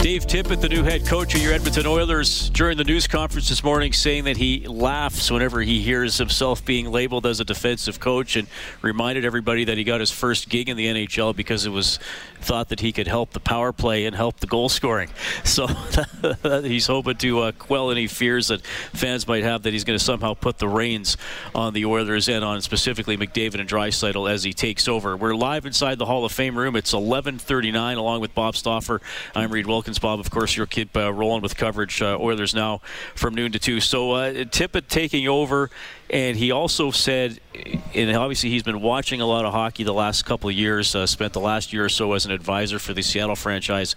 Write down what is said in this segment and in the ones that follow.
Dave Tippett, the new head coach of your Edmonton Oilers, during the news conference this morning, saying that he laughs whenever he hears himself being labeled as a defensive coach and reminded everybody that he got his first gig in the NHL because it was thought that he could help the power play and help the goal scoring. So he's hoping to uh, quell any fears that fans might have that he's going to somehow put the reins on the Oilers and on specifically McDavid and Draisaitl as he takes over. We're live inside the Hall of Fame room. It's 11:39, along with Bob Stauffer. I'm Reid Wilkins. Bob, of course, you'll keep uh, rolling with coverage. Uh, Oilers now from noon to two. So uh, Tippett taking over. And he also said, and obviously he's been watching a lot of hockey the last couple of years, uh, spent the last year or so as an advisor for the Seattle franchise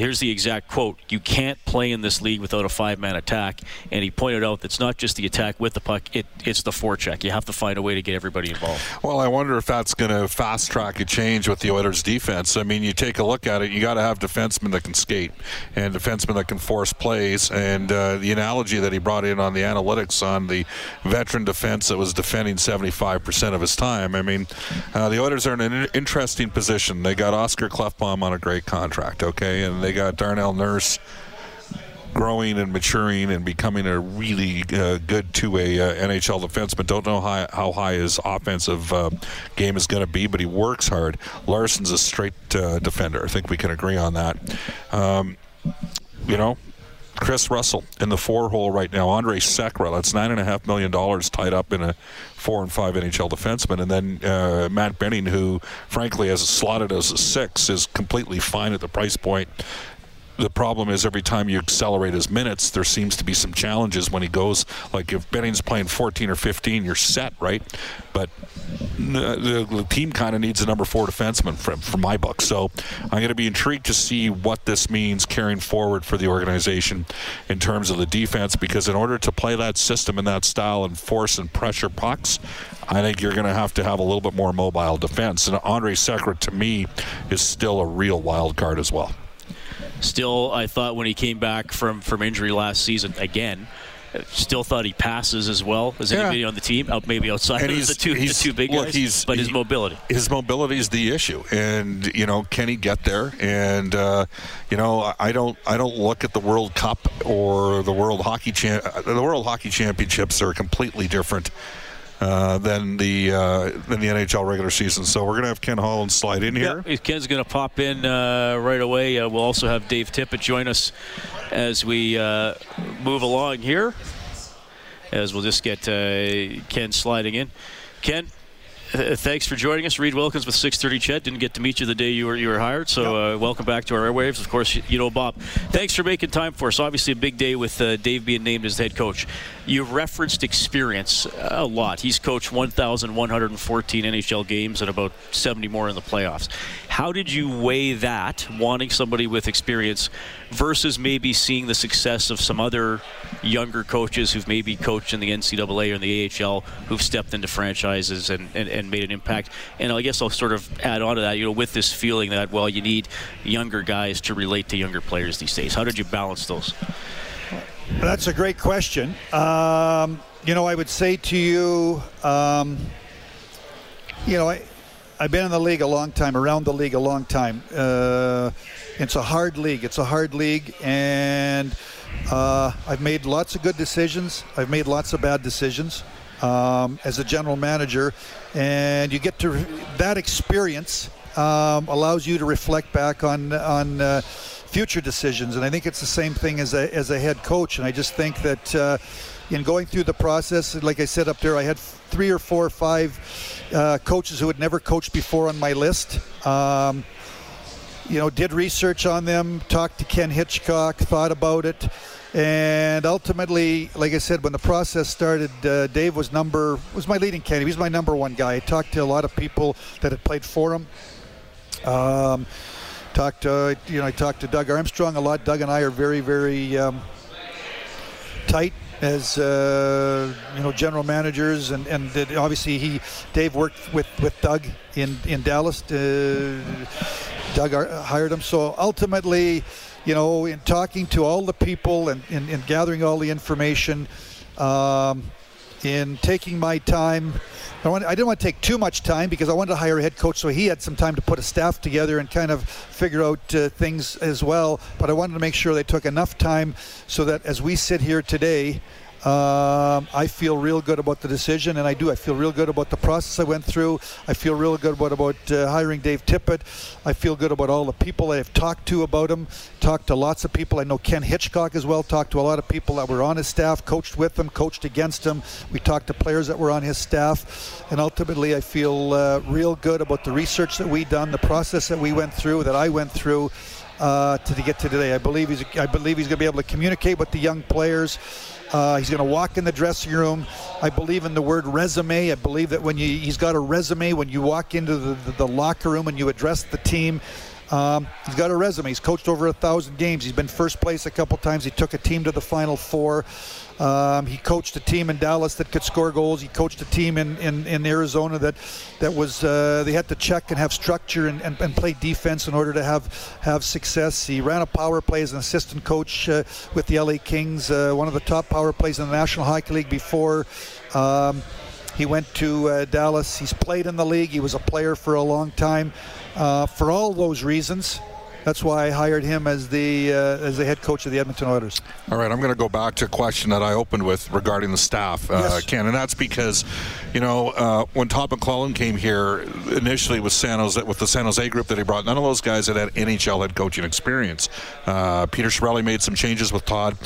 here's the exact quote. You can't play in this league without a five man attack. And he pointed out that it's not just the attack with the puck it, it's the forecheck. You have to find a way to get everybody involved. Well i wonder if that's going to fast track a change with the oilers defense. I mean you take a look at it you got to have defensemen that can skate and defensemen that can force plays. And uh, the analogy that he brought in on the analytics on the veteran defense that was defending 75% of his time i mean uh, the oilers are in an interesting position. They got oscar klefbom on a great contract okay? And they they got Darnell Nurse growing and maturing and becoming a really uh, good two-way uh, NHL defenseman. Don't know how, how high his offensive uh, game is going to be, but he works hard. Larsson's a straight uh, defender. I think we can agree on that. Um, you know, Kris Russell in the four hole right now. Andre Sekera, that's nine and a half million dollars tied up in a four and five NHL defenseman, and then uh, Matt Benning, who frankly has slotted as a six, is completely fine at the price point the problem is every time you accelerate his minutes, there seems to be some challenges when he goes. Like if Benning's playing 14 or 15, you're set, right? But uh, the, the team kind of needs a number four defenseman from, my book. So I'm going to be intrigued to see what this means carrying forward for the organization in terms of the defense, because in order to play that system and that style and force and pressure pucks, I think you're going to have to have a little bit more mobile defense. And Andre Sekera, to me, is still a real wild card as well. Still, I thought when he came back from, from injury last season again, still thought he passes as well as yeah. anybody on the team, out maybe outside of the two, the two big look, guys. but his he, mobility, his mobility is the issue, and you know, can he get there? And uh, you know, I don't, I don't look at the World Cup or the World Hockey Champ. The World Hockey Championships are completely different uh, than the uh, than the NHL regular season. So we're going to have Ken Holland slide in here. Yeah, Ken's going to pop in uh, right away. Uh, we'll also have Dave Tippett join us as we uh, move along here. As we'll just get Ken sliding in. Ken, thanks for joining us, Reid Wilkins with 6:30. CHED didn't get to meet you the day you were you were hired, so uh, welcome back to our airwaves. Of course, you know Bob. Thanks for making time for us. Obviously, a big day with uh, Dave being named as head coach. You referenced experience a lot. He's coached 1,114 NHL games and about 70 more in the playoffs. How did you weigh that, wanting somebody with experience, versus maybe seeing the success of some other younger coaches who've maybe coached in the NCAA or in the AHL, who've stepped into franchises and, and, and made an impact? And I guess I'll sort of add on to that, you know, with this feeling that, well, you need younger guys to relate to younger players these days. How did you balance those? That's a great question. Um, you know, I would say to you, um, you know, I, I've been in the league a long time, around the league a long time. Uh, it's a hard league. It's a hard league, and uh, I've made lots of good decisions. I've made lots of bad decisions um, as a general manager, and you get to that experience um, allows you to reflect back on on. Uh, future decisions. And I think it's the same thing as a, as a head coach. And I just think that uh, in going through the process, like I said up there, I had three or four or five uh, coaches who had never coached before on my list. Um, you know, did research on them, talked to Ken Hitchcock, thought about it. And ultimately, like I said, when the process started, uh, Dave was number was my leading candidate. He was my number one guy. I talked to a lot of people that had played for him. Um, Talked, uh, you know, I talked to Doug Armstrong a lot. Doug and I are very, very um, tight. as uh, you know general managers, and and obviously he Dave worked with with Doug in in Dallas. Uh, Doug hired him, so ultimately, you know, in talking to all the people and in gathering all the information, um, in taking my time. I, want, I, didn't want to take too much time because I wanted to hire a head coach so he had some time to put a staff together and kind of figure out uh, things as well. But I wanted to make sure they took enough time so that as we sit here today, um, I feel real good about the decision, and I do. I feel real good about the process I went through. I feel real good about, about uh, hiring Dave Tippett. I feel good about all the people I've talked to about him. Talked to lots of people. I know Ken Hitchcock as well. Talked to a lot of people that were on his staff, coached with him, coached against him. We talked to players that were on his staff, and ultimately, I feel uh, real good about the research that we done, the process that we went through, that I went through. Uh, to get to today, I believe he's. I believe he's going to be able to communicate with the young players. Uh, he's going to walk in the dressing room. I believe in the word resume. I believe that when you he's got a resume when you walk into the, the, the locker room and you address the team. Um, he's got a resume. He's coached over a thousand games. He's been first place a couple times. He took a team to the Final Four. Um, he coached a team in Dallas that could score goals. He coached a team in, in, in Arizona that that was uh, they had to check and have structure and, and, and, play defense in order to have have success. He ran a power play as an assistant coach uh, with the LA Kings, uh, one of the top power plays in the National Hockey League before. Um, he went to uh, Dallas. He's played in the league. He was a player for a long time. Uh, for all those reasons, that's why I hired him as the uh, as the head coach of the Edmonton Oilers. All right, I'm going to go back to a question that I opened with regarding the staff, uh, yes. Ken, and that's because, you know, uh, when Todd McLellan came here initially with San Jose with the San Jose group that he brought, none of those guys had had NHL head coaching experience. Uh, Peter Chiarelli made some changes with Todd.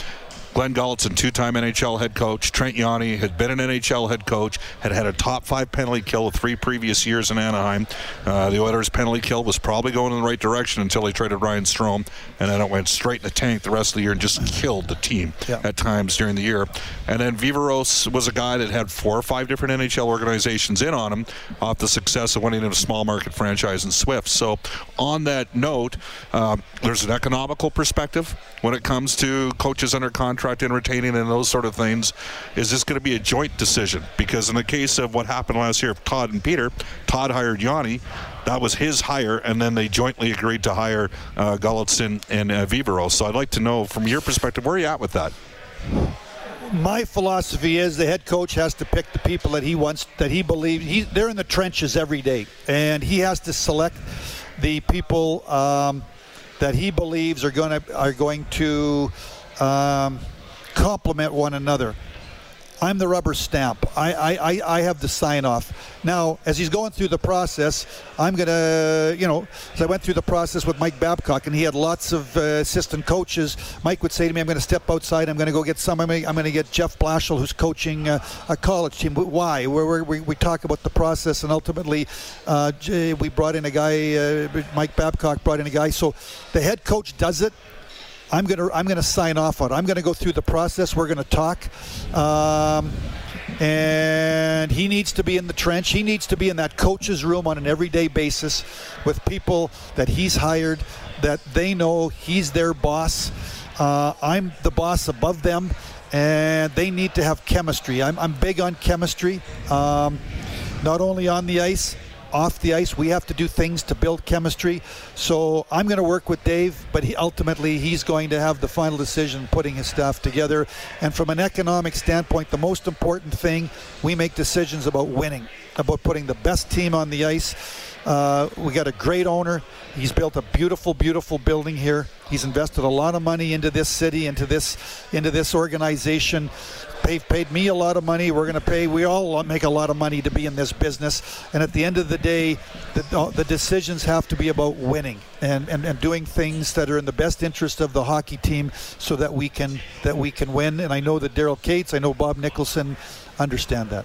Glen Gulutzan, two-time NHL head coach. Trent Yawney had been an NHL head coach, had had a top five penalty kill three previous years in Anaheim. Uh, the Oilers' penalty kill was probably going in the right direction until they traded Ryan Strome, and then it went straight in the tank the rest of the year and just killed the team yeah. at times during the year. And then Viveiros was a guy that had four or five different NHL organizations in on him off the success of winning in a small market franchise in Swift. So, on that note, uh, there's an economical perspective when it comes to coaches under contract contract and retaining and those sort of things, is this going to be a joint decision? Because in the case of what happened last year, Todd and Peter, Todd hired Yawney. That was his hire, and then they jointly agreed to hire uh, Gulutzan and uh. So I'd like to know, from your perspective, where are you at with that? my philosophy is the head coach has to pick the people that he wants that he believes he, they're in the trenches every day and he has to select the people um, that he believes are going to are going to um, complement one another. I'm the rubber stamp. I, I, I have the sign off. Now, as he's going through the process, I'm going to, you know, as I went through the process with Mike Babcock, and he had lots of uh, assistant coaches, Mike would say to me, I'm going to step outside. I'm going to go get some. I'm going to get Jeff Blashill, who's coaching uh, a college team. Why? Where we, we talk about the process, and ultimately, uh, we brought in a guy, uh, Mike Babcock brought in a guy. So the head coach does it I'm gonna I'm gonna sign off on. it. I'm gonna go through the process. We're gonna talk. Um, and he needs to be in the trench. He needs to be in that coach's room on an everyday basis with people that he's hired, that they know he's their boss. Uh, I'm the boss above them, and they need to have chemistry. I'm, I'm big on chemistry, um, not only on the ice, off the ice. We have to do things to build chemistry. So I'm going to work with Dave, but he, ultimately he's going to have the final decision putting his staff together. And from an economic standpoint, the most important thing, we make decisions about winning, about putting the best team on the ice. Uh, we got a great owner. He's built a beautiful, beautiful building here. He's invested a lot of money into this city, into this, into this organization. They've paid me a lot of money. We're going to pay. We all make a lot of money to be in this business. And at the end of the day, the, the decisions have to be about winning and, and, and doing things that are in the best interest of the hockey team, so that we can that we can win. And I know that Daryl Katz, I know Bob Nicholson, understand that.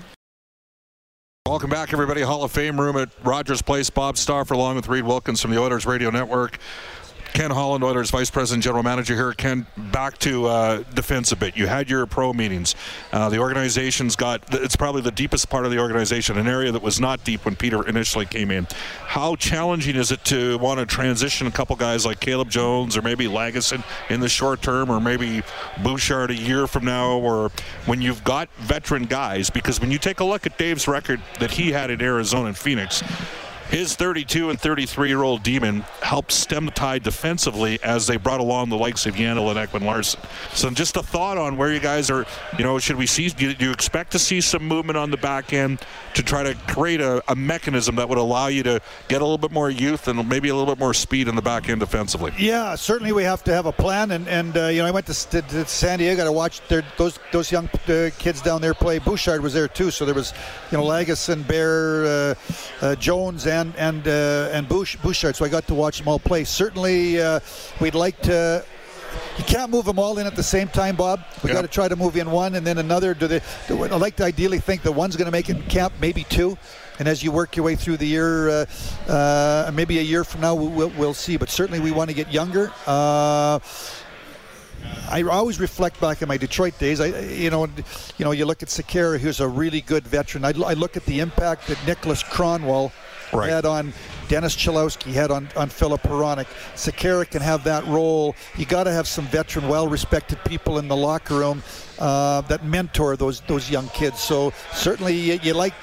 Welcome back, everybody. Hall of Fame room at Rogers Place. Bob Stauffer, along with Reid Wilkins from the Oilers Radio Network Ken Holland, Oilers Vice President, General Manager here. Ken, back to uh, defense a bit. You had your pro meetings. Uh, the organization's got, it's probably the deepest part of the organization, an area that was not deep when Peter initially came in. How challenging is it to want to transition a couple guys like Caleb Jones or maybe Lagesson in the short term or maybe Bouchard a year from now or when you've got veteran guys? Because when you take a look at Dave's record that he had in Arizona and Phoenix, his 32 and 33 year old demon helped stem the tide defensively as they brought along the likes of Yandle and Ekman Larsson. So just a thought on where you guys are. You know, should we see? Do you expect to see some movement on the back end to try to create a, a mechanism that would allow you to get a little bit more youth and maybe a little bit more speed in the back end defensively? Yeah, certainly we have to have a plan. And and uh, you know, I went to, to, to San Diego to watch their, those those young uh, kids down there play. Bouchard was there too, so there was you know Lagesson, Bear, uh, uh Jones, and and and uh, and Bush, Bouchard. So I got to watch them all play. Certainly, uh, we'd like to. You can't move them all in at the same time, Bob. We yep. got to try to move in one and then another. Do they? Do, I like to ideally think that one's going to make it in camp, maybe two. And as you work your way through the year, uh, uh, maybe a year from now, we'll, we'll, see. But certainly, we want to get younger. Uh, I always reflect back on my Detroit days. I, you know, you know, you look at Sekera, who's a really good veteran. I, I look at the impact that Niklas Kronwall right. on Dennis Cholowski, had on, on Filip Hronek. Sekera can have that role. You got to have some veteran, well-respected people in the locker room uh, that mentor those those young kids. So certainly you, you like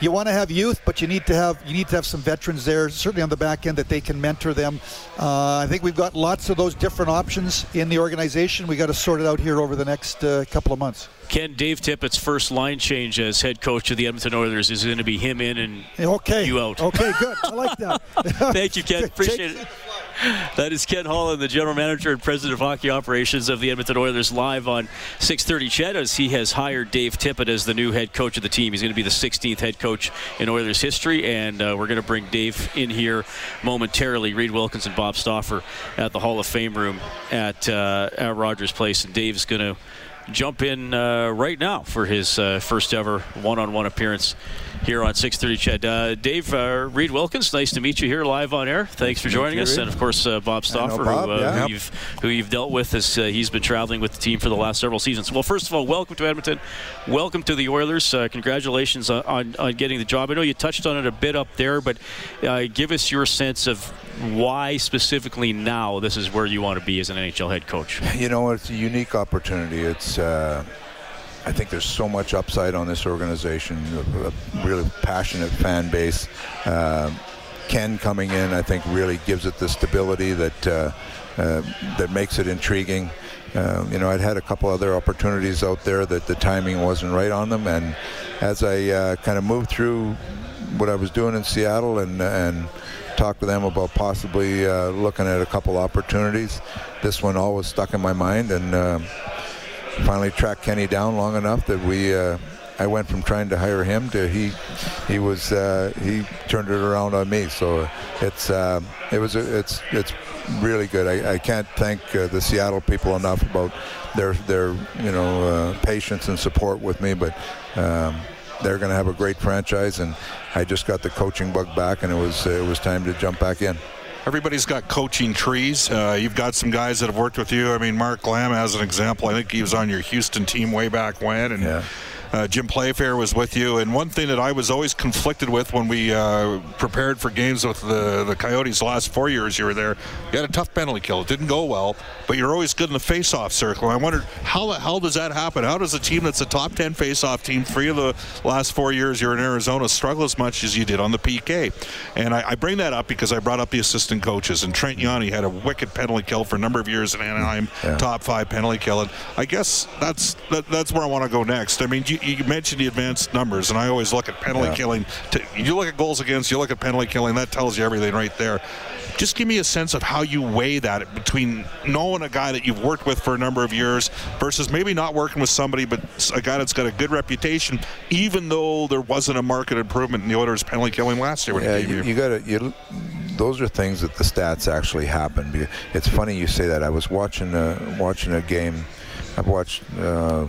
you want to have youth, but you need to have you need to have some veterans there, certainly on the back end that they can mentor them. Uh, I think we've got lots of those different options in the organization. We got to sort it out here over the next uh, couple of months. Ken, Dave Tippett's first line change as head coach of the Edmonton Oilers is going to be him in and okay. you out. Okay, good. I like that. Thank you, Ken. Appreciate it. That is Ken Holland, the general manager and president of hockey operations of the Edmonton Oilers, live on 6:30. CHED, as he has hired Dave Tippett as the new head coach of the team. He's going to be the 16th head coach in Oilers history, and uh, we're going to bring Dave in here momentarily. Reid Wilkins and Bob Stauffer at the Hall of Fame room at uh, at Rogers Place, and Dave's going to jump in uh, right now for his uh, first ever one-on-one appearance here on 6:30. CHED, uh, Dave uh, Reid Wilkins, nice to meet you here live on air. Thanks for joining us, and of course uh, Bob Stauffer, Bob, who, uh, yeah. who, you've who you've dealt with as he's been traveling with the team for the last several seasons. Well, first of all, welcome to Edmonton, welcome to the Oilers. congratulations on, on, on, getting the job. I know you touched on it a bit up there, but give us your sense of why specifically now this is where you want to be as an NHL head coach. You know, it's a unique opportunity. It's uh, I think there's so much upside on this organization, a, really passionate fan base. Uh, Ken coming in, I think, really gives it the stability that uh, uh, that makes it intriguing. Uh, you know, I'd had a couple other opportunities out there that the timing wasn't right on them, and as I uh, kind of moved through what I was doing in Seattle and and talked to them about possibly uh, looking at a couple opportunities, this one always stuck in my mind, and finally tracked Kenny down long enough that we. Uh, I went from trying to hire him to he, he was uh, he turned it around on me. So it's uh, it was it's it's really good. I, I can't thank uh, the Seattle people enough about their their you know uh, patience and support with me. But um, they're going to have a great franchise, and I just got the coaching bug back, and it was it was time to jump back in everybody's got coaching trees. Uh, you've got some guys that have worked with you. I mean, Mark Lamb, as an example, I think he was on your Houston team way back when, and yeah. Uh, Jim Playfair was with you, and one thing that I was always conflicted with when we uh, prepared for games with the the Coyotes the last four years you were there, you had a tough penalty kill. It didn't go well, but you're always good in the face-off circle. And I wondered how the hell does that happen? How does a team that's a top 10 face-off team, three of the last four years you're in Arizona, struggle as much as you did on the PK? And I, I bring that up because I brought up the assistant coaches, and Trent Yawney had a wicked penalty kill for a number of years in Anaheim, yeah. top five penalty kill. And I guess that's that, that's where I want to go next. I mean, you, you mentioned the advanced numbers, and I always look at penalty yeah. killing. To, you look at goals against, you look at penalty killing. That tells you everything right there. Just give me a sense of how you weigh that between knowing a guy that you've worked with for a number of years versus maybe not working with somebody, but a guy that's got a good reputation, even though there wasn't a market improvement in the Oilers' penalty killing last year. Yeah, you, you got to. You, those are things that the stats actually happen. It's funny you say that. I was watching a, watching a game. I've watched. Uh,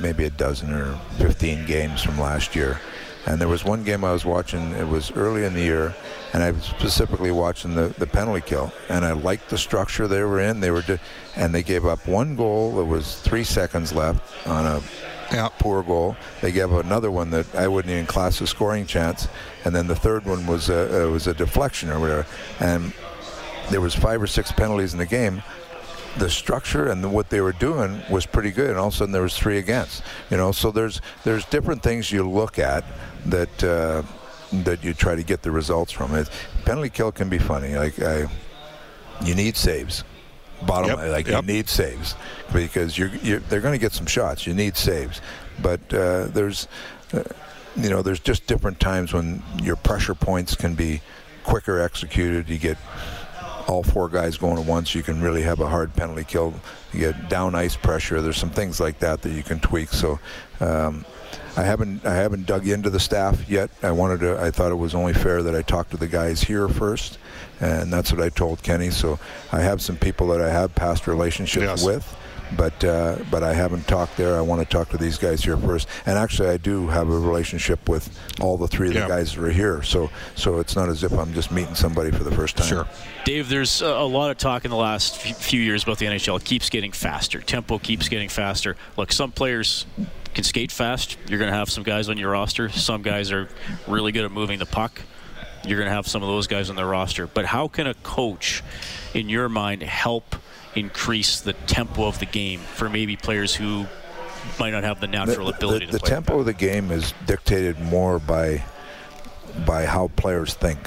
maybe a dozen or 15 games from last year. And there was one game I was watching, it was early in the year, and I was specifically watching the, the penalty kill. And I liked the structure they were in. They were, di- and they gave up one goal. There was three seconds left on a Yeah. poor goal. They gave up another one that I wouldn't even class a scoring chance. And then the third one was a, uh, was a deflection or whatever. And there was five or six penalties in the game the structure and what they were doing was pretty good, and all of a sudden there was three against. You know, so there's there's different things you look at that uh, that you try to get the results from. It penalty kill can be funny. Like I, you need saves. Bottom Yep, line, like yep. you need saves because you're, you're they're going to get some shots. You need saves, but uh, there's uh, you know there's just different times when your pressure points can be quicker executed. You get all four guys going at once, you can really have a hard penalty kill. You get down ice pressure. There's some things like that that you can tweak. So um, I haven't I haven't dug into the staff yet. I wanted to. I thought it was only fair that I talk to the guys here first, and that's what I told Kenny. So I have some people that I have past relationships Yes. with. But uh, but I haven't talked there. I want to talk to these guys here first. And actually, I do have a relationship with all the three of the Yeah. guys that are here. So so it's not as if I'm just meeting somebody for the first time. Sure. Dave, there's a a lot of talk in the last few years about the NHL. It keeps getting faster. Tempo keeps getting faster. Look, some players can skate fast. You're going to have some guys on your roster. Some guys are really good at moving the puck. You're going to have some of those guys on their roster. But how can a coach, in your mind, help increase the tempo of the game for maybe players who might not have the natural the, ability the, to the tempo of the game is dictated more by by how players think.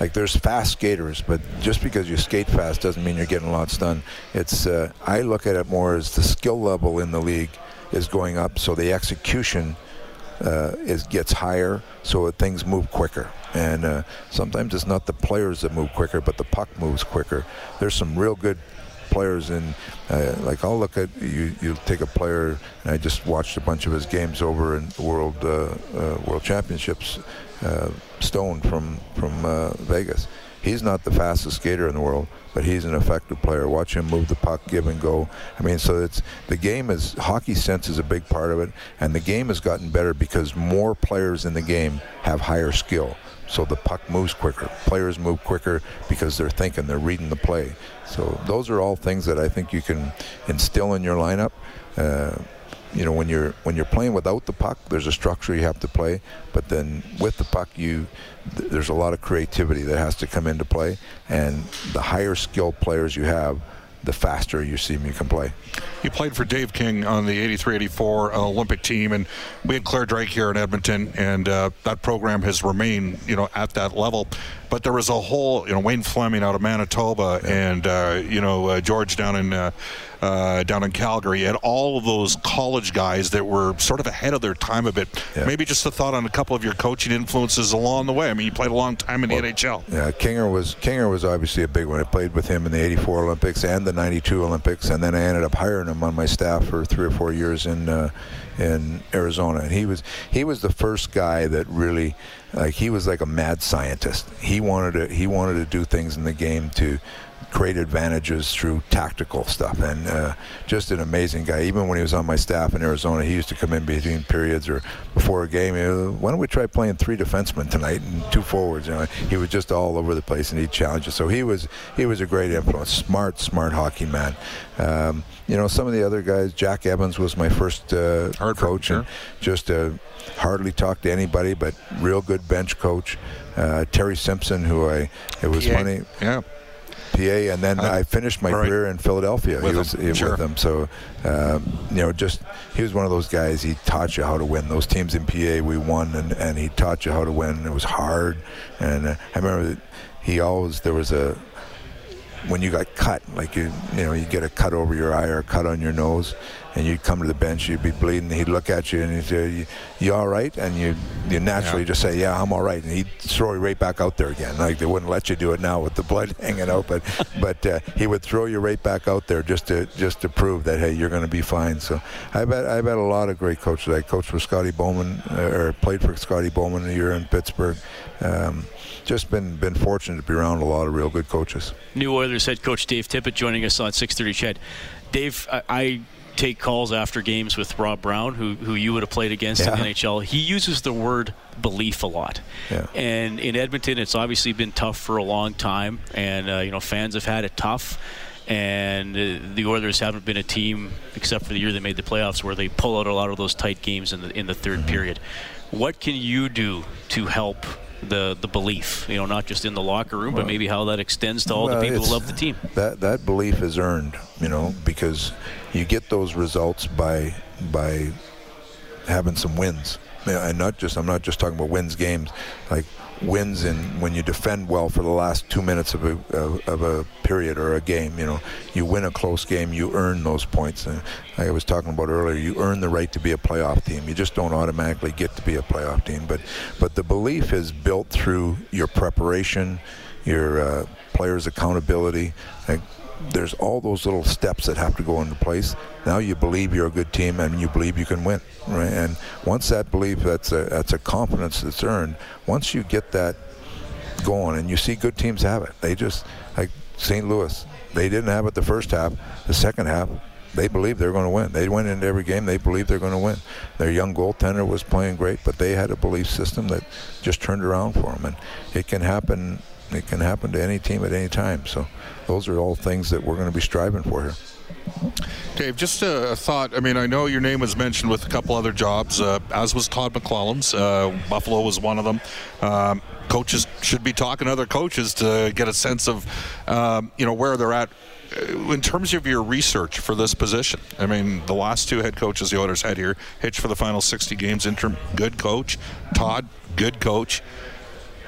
Like there's fast skaters, but just because you skate fast doesn't mean you're getting lots done. It's uh, I look at it more as the skill level in the league is going up, so the execution uh, is gets higher, so things move quicker. And uh, sometimes it's not the players that move quicker, but the puck moves quicker. There's some real good players in uh, like I'll look at you you take a player and I just watched a bunch of his games over in world uh, uh, world championships uh, Stone from from uh, Vegas. He's not the fastest skater in the world but he's an effective player. Watch him move the puck give and go. I mean so it's the game is hockey sense is a big part of it and the game has gotten better because more players in the game have higher skill so the puck moves quicker. Players move quicker because they're thinking, they're reading the play. So those are all things that I think you can instill in your lineup. Uh, you know, when you're when you're playing without the puck, there's a structure you have to play. But then with the puck, you th- there's a lot of creativity that has to come into play. And the higher skilled players you have, the faster you see you can play. He played for Dave King on the 83-84 Olympic team, and we had Clare Drake here in Edmonton, and uh, that program has remained, you know, at that level. But there was a whole, you know, Wayne Fleming out of Manitoba, and uh, you know uh, George down in uh, down in Calgary, and all of those college guys that were sort of ahead of their time a bit. Yeah. Maybe just a thought on a couple of your coaching influences along the way. I mean, you played a long time in the NHL. Yeah, Kinger was Kinger was obviously a big one. I played with him in the '84 Olympics and the '92 Olympics, and then I ended up hiring him on my staff for three or four years in uh, in Arizona. And he was he was the first guy that really like he was like a mad scientist. He wanted to he wanted to do things in the game to create advantages through tactical stuff. And uh, just an amazing guy. Even when he was on my staff in Arizona he used to come in between periods or before a game. Why don't we try playing three defensemen tonight and two forwards? You know he was just all over the place and he challenged us. So he was he was a great influence. Smart smart hockey man. Um, you know some of the other guys Jack Evans was my first uh, Hard coach sure. and just uh, hardly talked to anybody but real good bench coach. Uh, Terry Simpson who I it was funny. Yeah. PA, and then Uh, I finished my right. career in Philadelphia. With he was him, he- sure. with them, so um, you know, just he was one of those guys. He taught you how to win. Those teams in PA, we won, and, and he taught you how to win. It was hard, and uh, I remember that he always there was a when you got cut, like you you know, you get a cut over your eye or a cut on your nose, and you'd come to the bench, you'd be bleeding. He'd look at you and he'd say, "You, you all right?" And you you naturally Yeah. just say, "Yeah, I'm all right," and he'd throw you right back out there again. Like they wouldn't let you do it now with the blood hanging out, but but uh, he would throw you right back out there just to just to prove that hey, you're going to be fine. So I bet I bet a lot of great coaches. I coached for Scotty Bowman uh, or played for Scotty Bowman a year in Pittsburgh. Um, just been been fortunate to be around a lot of real good coaches. New Oilers head coach Dave Tippett joining us on 6:30. Ched, Dave, I, I take calls after games with Rob Brown, who who you would have played against Yeah. in the NHL. He uses the word belief a lot. Yeah. And in Edmonton, it's obviously been tough for a long time, and uh, you know fans have had it tough. And uh, the Oilers haven't been a team, except for the year they made the playoffs, where they pull out a lot of those tight games in the in the 3rd Mm-hmm. period. What can you do to help the the belief? You know, not just in the locker room, but maybe how that extends to all Well, the people who love the team. That that belief is earned, you know, because you get those results by by having some wins, and not just I'm not just talking about wins games, like wins in when you defend well for the last two minutes of a of, a period or a game. You know, you win a close game, you earn those points. And I was talking about earlier, you earn the right to be a playoff team. You just don't automatically get to be a playoff team. But but the belief is built through your preparation, your uh, players' accountability. There's all those little steps that have to go into place. Now you believe you're a good team and you believe you can win, right? And once that belief, that's a that's a confidence that's earned. Once you get that going, and you see good teams have it, they just like St. Louis, they didn't have it the first half. The second half, they believed they were going to win. They went into every game. They believed they're going to win. Their young goaltender was playing great, but they had a belief system that just turned around for them, and it can happen. It can happen to any team at any time. So, those are all things that we're going to be striving for here. Dave, just a, thought. I mean, I know your name was mentioned with a couple other jobs, uh, as was Todd McLellan's. Uh, Buffalo was one of them. Um, coaches should be talking to other coaches to get a sense of, um, you know, where they're at uh, in terms of your research for this position. I mean, the last two head coaches the Oilers had here, Hitch for the final 60 games, interim, good coach. Todd, good coach.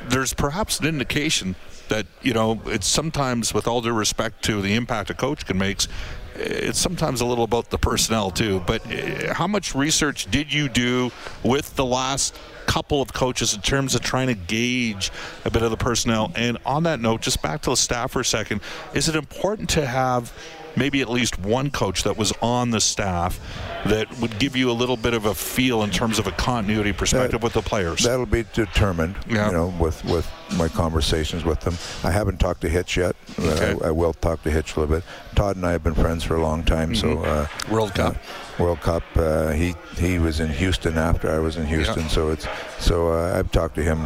There's perhaps an indication that you know it's sometimes, with all due respect to the impact a coach can make, it's sometimes a little about the personnel too. But uh, how much research did you do with the last couple of coaches in terms of trying to gauge a bit of the personnel? And on that note, just back to the staff for a second, is it important to have maybe at least one coach that was on the staff that would give you a little bit of a feel in terms of a continuity perspective That- with the players? That'll be determined, Yeah. you know, with, with my conversations with them. I haven't talked to Hitch yet. Uh, Okay. I, I will talk to Hitch a little bit. Todd and I have been friends for a long time, so uh, Mm-hmm. World Cup. uh, World Cup. Uh, he he was in Houston after I was in Houston, Yeah. so it's so uh, I've talked to him,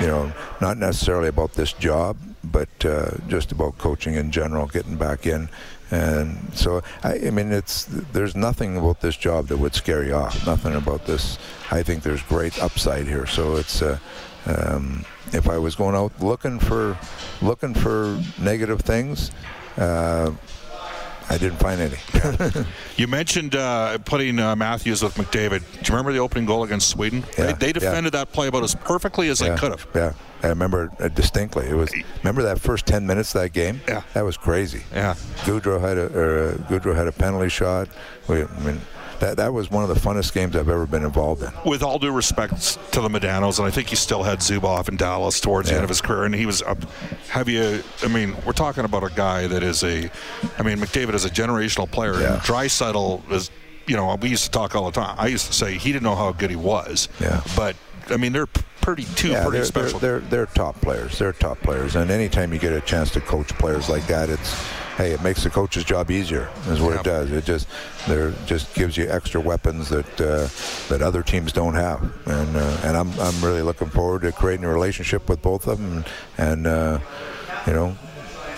you know, not necessarily about this job, but uh, just about coaching in general, getting back in. And so, I, I mean, it's there's nothing about this job that would scare you off. Nothing about this. I think there's great upside here. So it's, uh, um, if I was going out looking for, looking for negative things, uh, I didn't find any. You mentioned uh, putting uh, Matthews with McDavid. Do you remember the opening goal against Sweden? Yeah, they, they yeah. defended that play about as perfectly as yeah, they could have. Yeah, I remember it distinctly. It was. Remember that first ten minutes of that game? Yeah. that was crazy. Yeah. Gaudreau had a or, uh, Gaudreau had a penalty shot. We, I mean, that that was one of the funnest games I've ever been involved in. With all due respect to the Modanos, and I think he still had Zubov in Dallas towards the end of his career, and he was up. Have you? I mean, we're talking about a guy that is a. I mean, McDavid is a generational player. Yeah. And Draisaitl is. You know, we used to talk all the time. I used to say he didn't know how good he was. Yeah. But I mean, they're pretty two Yeah, pretty they're, special. They're, they're they're top players. They're top players, and anytime you get a chance to coach players like that, it's hey, it makes the coach's job easier. Is what Yeah. it does. It just there just gives you extra weapons that uh, that other teams don't have, and uh, and I'm I'm really looking forward to creating a relationship with both of them, and, and uh, you know,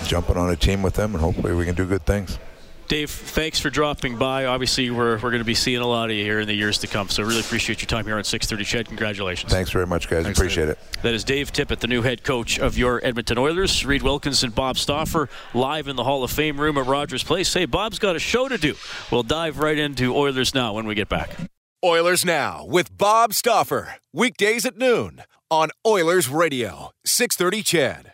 jumping on a team with them, and hopefully we can do good things. Dave, thanks for dropping by. Obviously, we're, we're going to be seeing a lot of you here in the years to come. So, really appreciate your time here on 6:30. CHED, congratulations. Thanks very much, guys. Thanks, Appreciate Dave. it. That is Dave Tippett, the new head coach of your Edmonton Oilers. Reid Wilkinson, and Bob Stauffer, live in the Hall of Fame room at Rogers Place. Hey, Bob's got a show to do. We'll dive right into Oilers now when we get back. Oilers Now with Bob Stauffer. Weekdays at noon on Oilers Radio, 630 CHED.